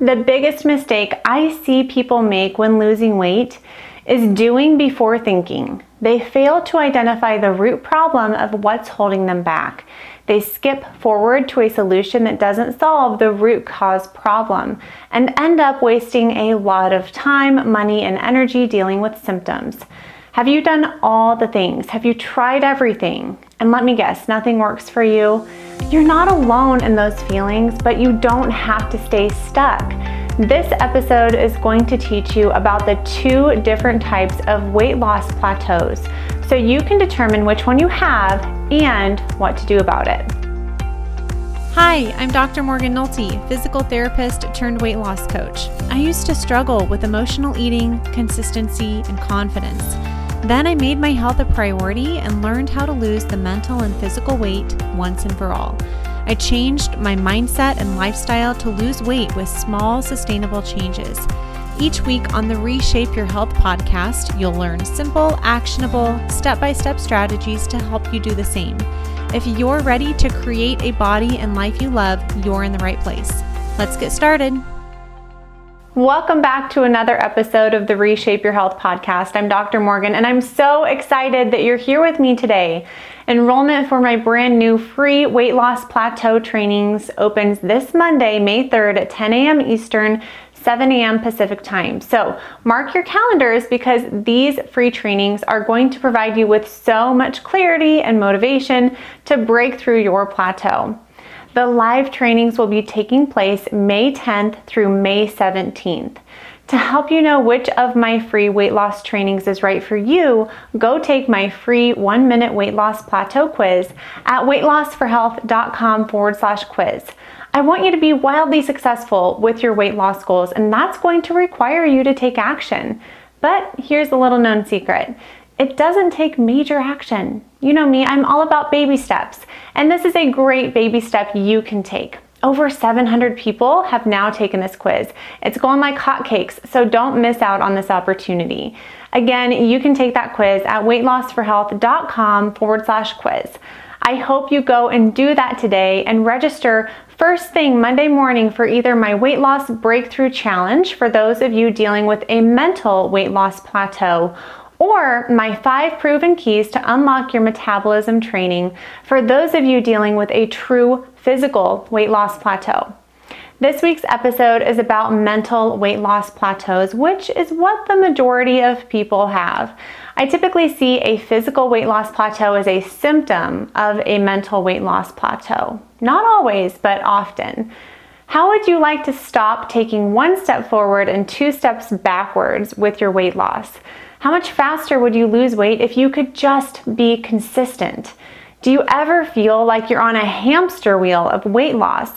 The biggest mistake I see people make when losing weight is doing before thinking. They fail to identify the root problem of what's holding them back. They skip forward to a solution that doesn't solve the root cause problem and end up wasting a lot of time, money, and energy dealing with symptoms. Have you done all the things? Have you tried everything? And let me guess, nothing works for you? You're not alone in those feelings, but you don't have to stay stuck. This episode is going to teach you about the two different types of weight loss plateaus so you can determine which one you have and what to do about it. Hi, I'm Dr. Morgan Nolte, physical therapist turned weight loss coach. I used to struggle with emotional eating, consistency, and confidence. Then I made my health a priority and learned how to lose the mental and physical weight once and for all. I changed my mindset and lifestyle to lose weight with small, sustainable changes. Each week on the Reshape Your Health podcast, you'll learn simple, actionable, step by step strategies to help you do the same. If you're ready to create a body and life you love, you're in the right place. Let's get started. Welcome back to another episode of the Reshape Your Health podcast. I'm Dr. Morgan, and I'm so excited that you're here with me today. Enrollment for my brand new free weight loss plateau trainings opens this Monday, May 3rd at 10 a.m. Eastern, 7 a.m. Pacific time. So mark your calendars because these free trainings are going to provide you with so much clarity and motivation to break through your plateau. The live trainings will be taking place May 10th through May 17th. To help you know which of my free weight loss trainings is right for you, go take my free one minute weight loss plateau quiz at weightlossforhealth.com forward slash quiz. I want you to be wildly successful with your weight loss goals, and that's going to require you to take action. But here's a little known secret it doesn't take major action. You know me, I'm all about baby steps, and this is a great baby step you can take. Over 700 people have now taken this quiz. It's going like hotcakes, so don't miss out on this opportunity. Again, you can take that quiz at weightlossforhealth.com forward slash quiz. I hope you go and do that today and register first thing Monday morning for either my weight loss breakthrough challenge for those of you dealing with a mental weight loss plateau or my five proven keys to unlock your metabolism training for those of you dealing with a true physical weight loss plateau. This week's episode is about mental weight loss plateaus, which is what the majority of people have. I typically see a physical weight loss plateau as a symptom of a mental weight loss plateau. Not always, but often. How would you like to stop taking one step forward and two steps backwards with your weight loss? How much faster would you lose weight if you could just be consistent? Do you ever feel like you're on a hamster wheel of weight loss,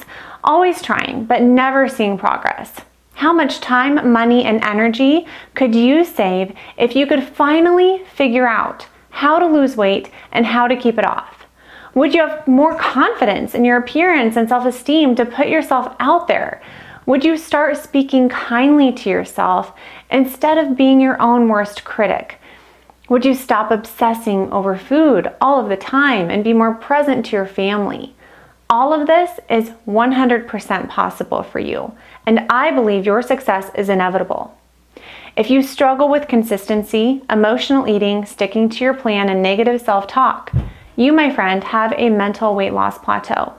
always trying but never seeing progress? How much time, money, and energy could you save if you could finally figure out how to lose weight and how to keep it off? Would you have more confidence in your appearance and self esteem to put yourself out there? Would you start speaking kindly to yourself instead of being your own worst critic? Would you stop obsessing over food all of the time and be more present to your family? All of this is 100% possible for you, and I believe your success is inevitable. If you struggle with consistency, emotional eating, sticking to your plan, and negative self talk, you, my friend, have a mental weight loss plateau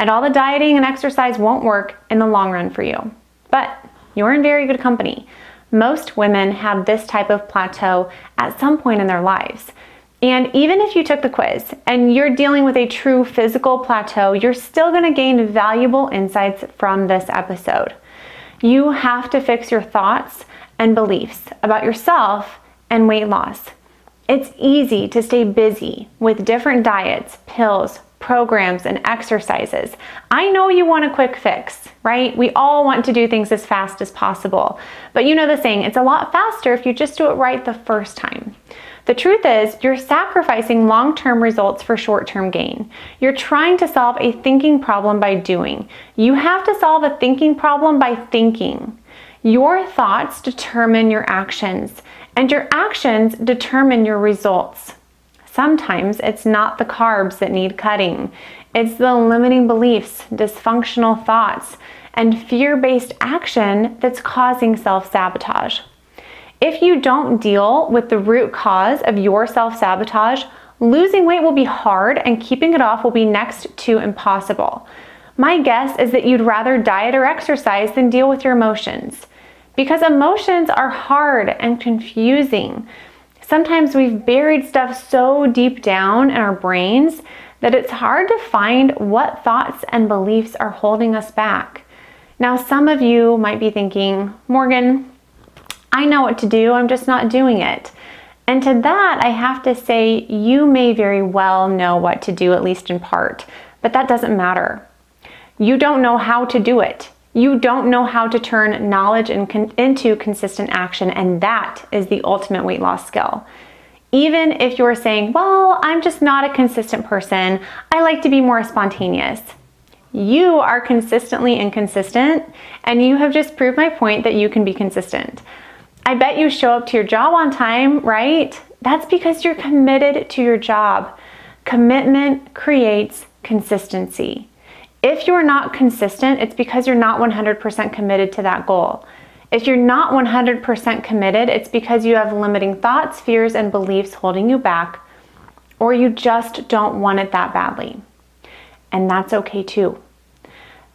and all the dieting and exercise won't work in the long run for you. But you're in very good company. Most women have this type of plateau at some point in their lives. And even if you took the quiz and you're dealing with a true physical plateau, you're still going to gain valuable insights from this episode. You have to fix your thoughts and beliefs about yourself and weight loss. It's easy to stay busy with different diets, pills, programs, and exercises. I know you want a quick fix, right? We all want to do things as fast as possible. But you know the saying, it's a lot faster if you just do it right the first time. The truth is, you're sacrificing long term results for short term gain. You're trying to solve a thinking problem by doing. You have to solve a thinking problem by thinking. Your thoughts determine your actions, and your actions determine your results. Sometimes it's not the carbs that need cutting, it's the limiting beliefs, dysfunctional thoughts, and fear based action that's causing self sabotage. If you don't deal with the root cause of your self sabotage, losing weight will be hard and keeping it off will be next to impossible. My guess is that you'd rather diet or exercise than deal with your emotions. Because emotions are hard and confusing. Sometimes we've buried stuff so deep down in our brains that it's hard to find what thoughts and beliefs are holding us back. Now, some of you might be thinking, Morgan, I know what to do, I'm just not doing it. And to that, I have to say, you may very well know what to do, at least in part, but that doesn't matter. You don't know how to do it. You don't know how to turn knowledge in con- into consistent action, and that is the ultimate weight loss skill. Even if you're saying, Well, I'm just not a consistent person, I like to be more spontaneous. You are consistently inconsistent, and you have just proved my point that you can be consistent. I bet you show up to your job on time, right? That's because you're committed to your job. Commitment creates consistency. If you're not consistent, it's because you're not 100% committed to that goal. If you're not 100% committed, it's because you have limiting thoughts, fears, and beliefs holding you back, or you just don't want it that badly. And that's okay too.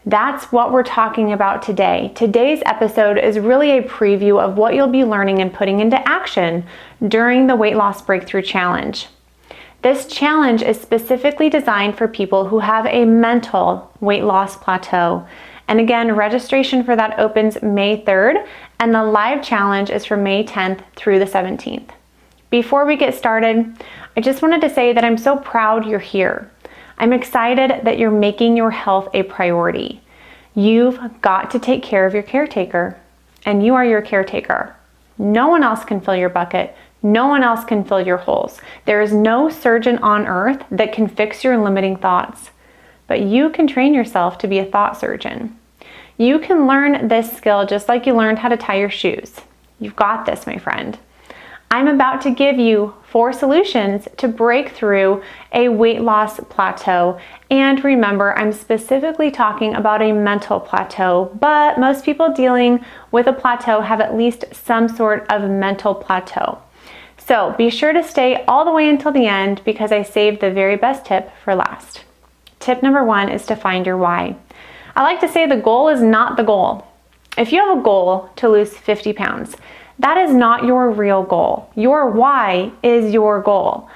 That's what we're talking about today. Today's episode is really a preview of what you'll be learning and putting into action during the Weight Loss Breakthrough Challenge. This challenge is specifically designed for people who have a mental weight loss plateau. And again, registration for that opens May 3rd, and the live challenge is from May 10th through the 17th. Before we get started, I just wanted to say that I'm so proud you're here. I'm excited that you're making your health a priority. You've got to take care of your caretaker, and you are your caretaker. No one else can fill your bucket. No one else can fill your holes. There is no surgeon on earth that can fix your limiting thoughts. But you can train yourself to be a thought surgeon. You can learn this skill just like you learned how to tie your shoes. You've got this, my friend. I'm about to give you four solutions to break through a weight loss plateau. And remember, I'm specifically talking about a mental plateau, but most people dealing with a plateau have at least some sort of mental plateau. So be sure to stay all the way until the end because I saved the very best tip for last. Tip number one is to find your why. I like to say the goal is not the goal. If you have a goal to lose 50 pounds, that is not your real goal. Your why is your goal.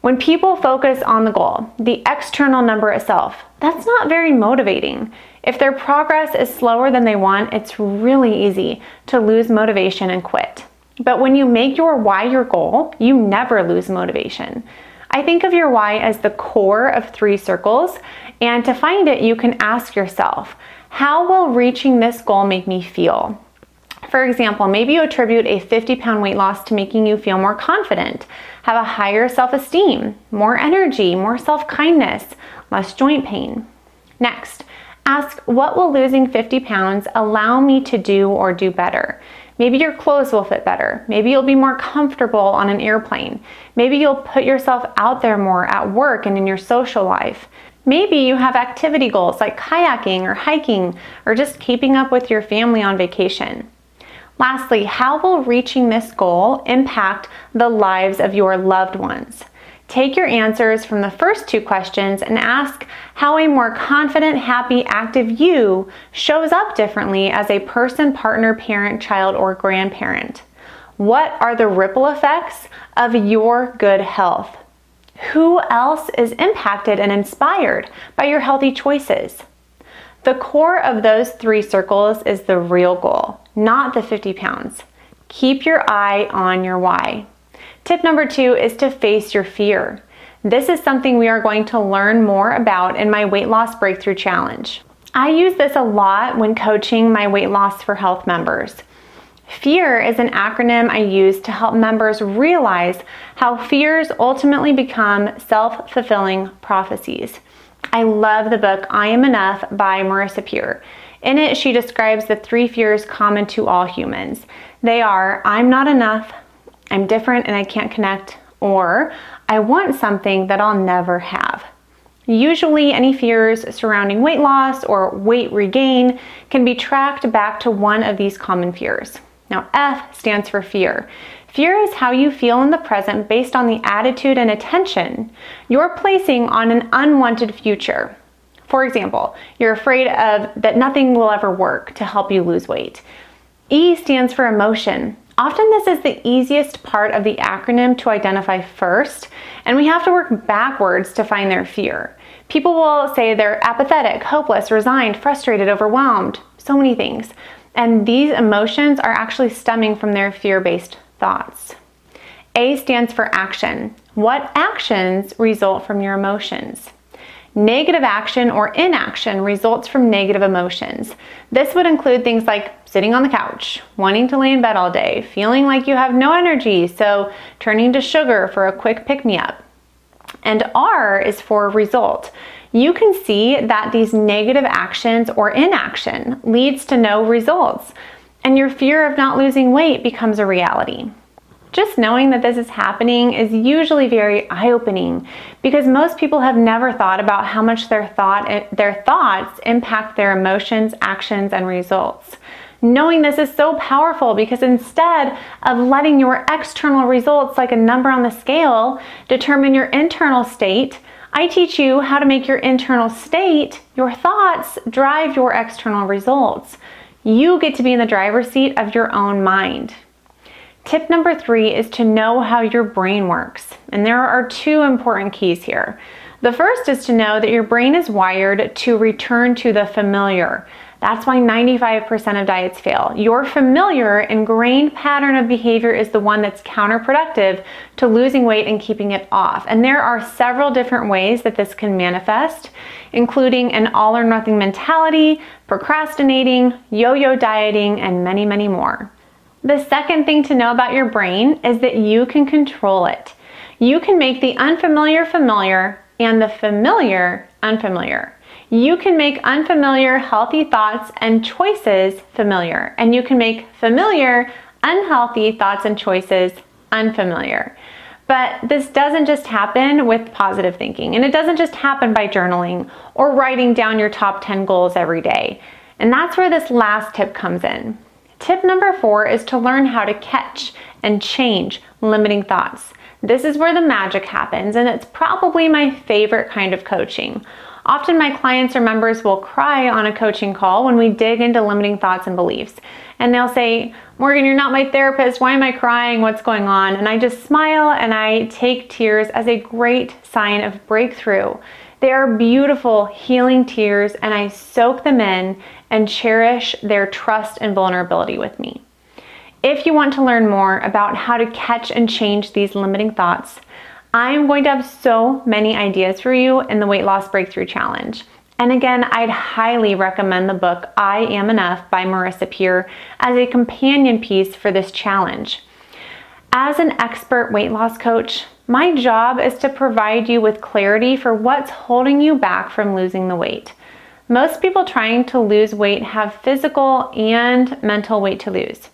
When people focus on the goal, the external number itself, that's not very motivating. If their progress is slower than they want, it's really easy to lose motivation and quit. But when you make your why your goal, you never lose motivation. I think of your why as the core of three circles, and to find it, you can ask yourself, how will reaching this goal make me feel? For example, maybe you attribute a 50 pound weight loss to making you feel more confident, have a higher self esteem, more energy, more self kindness, less joint pain. Next, ask what will losing 50 pounds allow me to do or do better? Maybe your clothes will fit better. Maybe you'll be more comfortable on an airplane. Maybe you'll put yourself out there more at work and in your social life. Maybe you have activity goals like kayaking or hiking or just keeping up with your family on vacation. Lastly, how will reaching this goal impact the lives of your loved ones? Take your answers from the first two questions and ask how a more confident, happy, active you shows up differently as a person, partner, parent, child, or grandparent. What are the ripple effects of your good health? Who else is impacted and inspired by your healthy choices? The core of those three circles is the real goal, not the 50 pounds. Keep your eye on your why. Tip number two is to face your fear. This is something we are going to learn more about in my Weight Loss Breakthrough Challenge. I use this a lot when coaching my Weight Loss for Health members. FEAR is an acronym I use to help members realize how fears ultimately become self fulfilling prophecies. I love the book I Am Enough by Marissa Peer. In it, she describes the three fears common to all humans. They are I'm not enough, I'm different and I can't connect, or I want something that I'll never have. Usually, any fears surrounding weight loss or weight regain can be tracked back to one of these common fears. Now, F stands for fear. Fear is how you feel in the present based on the attitude and attention you're placing on an unwanted future. For example, you're afraid of that nothing will ever work to help you lose weight. E stands for emotion. Often this is the easiest part of the acronym to identify first, and we have to work backwards to find their fear. People will say they're apathetic, hopeless, resigned, frustrated, overwhelmed, so many things. And these emotions are actually stemming from their fear based thoughts. A stands for action. What actions result from your emotions? Negative action or inaction results from negative emotions. This would include things like sitting on the couch, wanting to lay in bed all day, feeling like you have no energy, so turning to sugar for a quick pick me up. And R is for result. You can see that these negative actions or inaction leads to no results, and your fear of not losing weight becomes a reality. Just knowing that this is happening is usually very eye-opening because most people have never thought about how much their thought their thoughts impact their emotions, actions, and results. Knowing this is so powerful because instead of letting your external results like a number on the scale determine your internal state, I teach you how to make your internal state, your thoughts, drive your external results. You get to be in the driver's seat of your own mind. Tip number three is to know how your brain works. And there are two important keys here. The first is to know that your brain is wired to return to the familiar. That's why 95% of diets fail. Your familiar, ingrained pattern of behavior is the one that's counterproductive to losing weight and keeping it off. And there are several different ways that this can manifest, including an all or nothing mentality, procrastinating, yo yo dieting, and many, many more. The second thing to know about your brain is that you can control it. You can make the unfamiliar familiar and the familiar unfamiliar. You can make unfamiliar healthy thoughts and choices familiar, and you can make familiar unhealthy thoughts and choices unfamiliar. But this doesn't just happen with positive thinking, and it doesn't just happen by journaling or writing down your top 10 goals every day. And that's where this last tip comes in. Tip number four is to learn how to catch and change limiting thoughts. This is where the magic happens, and it's probably my favorite kind of coaching. Often, my clients or members will cry on a coaching call when we dig into limiting thoughts and beliefs. And they'll say, Morgan, you're not my therapist. Why am I crying? What's going on? And I just smile and I take tears as a great sign of breakthrough. They are beautiful, healing tears, and I soak them in and cherish their trust and vulnerability with me. If you want to learn more about how to catch and change these limiting thoughts, I'm going to have so many ideas for you in the Weight Loss Breakthrough Challenge. And again, I'd highly recommend the book I Am Enough by Marissa Peer as a companion piece for this challenge. As an expert weight loss coach, my job is to provide you with clarity for what's holding you back from losing the weight. Most people trying to lose weight have physical and mental weight to lose.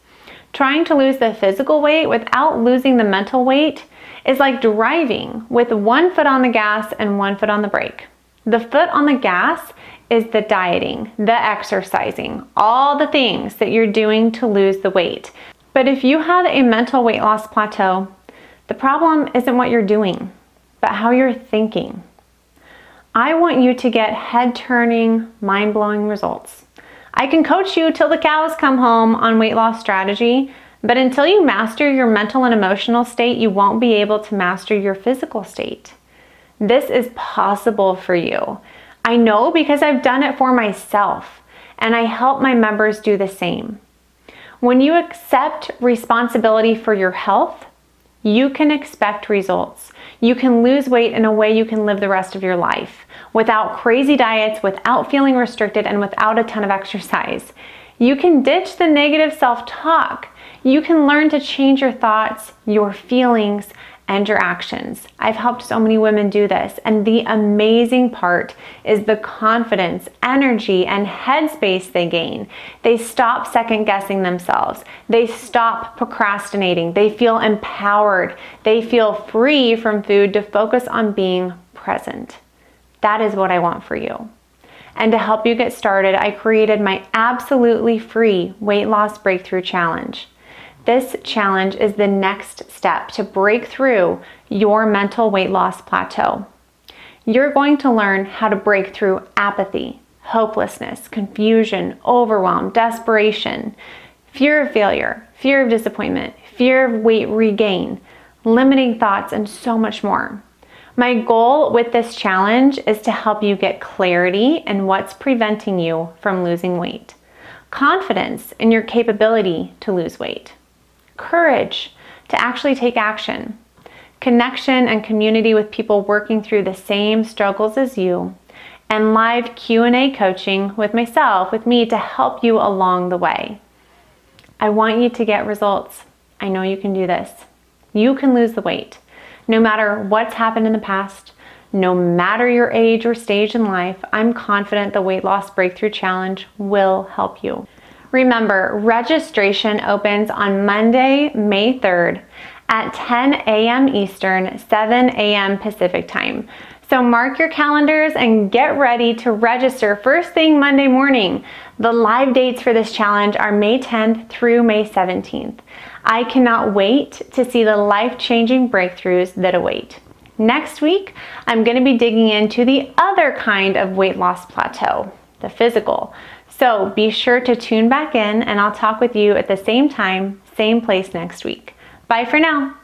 Trying to lose the physical weight without losing the mental weight is like driving with one foot on the gas and one foot on the brake. The foot on the gas is the dieting, the exercising, all the things that you're doing to lose the weight. But if you have a mental weight loss plateau, the problem isn't what you're doing, but how you're thinking. I want you to get head turning, mind blowing results. I can coach you till the cows come home on weight loss strategy, but until you master your mental and emotional state, you won't be able to master your physical state. This is possible for you. I know because I've done it for myself, and I help my members do the same. When you accept responsibility for your health, you can expect results. You can lose weight in a way you can live the rest of your life without crazy diets, without feeling restricted, and without a ton of exercise. You can ditch the negative self talk. You can learn to change your thoughts, your feelings, and your actions. I've helped so many women do this, and the amazing part is the confidence, energy, and headspace they gain. They stop second guessing themselves, they stop procrastinating, they feel empowered, they feel free from food to focus on being present. That is what I want for you. And to help you get started, I created my absolutely free weight loss breakthrough challenge. This challenge is the next step to break through your mental weight loss plateau. You're going to learn how to break through apathy, hopelessness, confusion, overwhelm, desperation, fear of failure, fear of disappointment, fear of weight regain, limiting thoughts, and so much more. My goal with this challenge is to help you get clarity in what's preventing you from losing weight, confidence in your capability to lose weight, courage to actually take action, connection and community with people working through the same struggles as you, and live Q&A coaching with myself, with me to help you along the way. I want you to get results. I know you can do this. You can lose the weight. No matter what's happened in the past, no matter your age or stage in life, I'm confident the Weight Loss Breakthrough Challenge will help you. Remember, registration opens on Monday, May 3rd at 10 a.m. Eastern, 7 a.m. Pacific time. So mark your calendars and get ready to register first thing Monday morning. The live dates for this challenge are May 10th through May 17th. I cannot wait to see the life changing breakthroughs that await. Next week, I'm going to be digging into the other kind of weight loss plateau, the physical. So be sure to tune back in, and I'll talk with you at the same time, same place next week. Bye for now.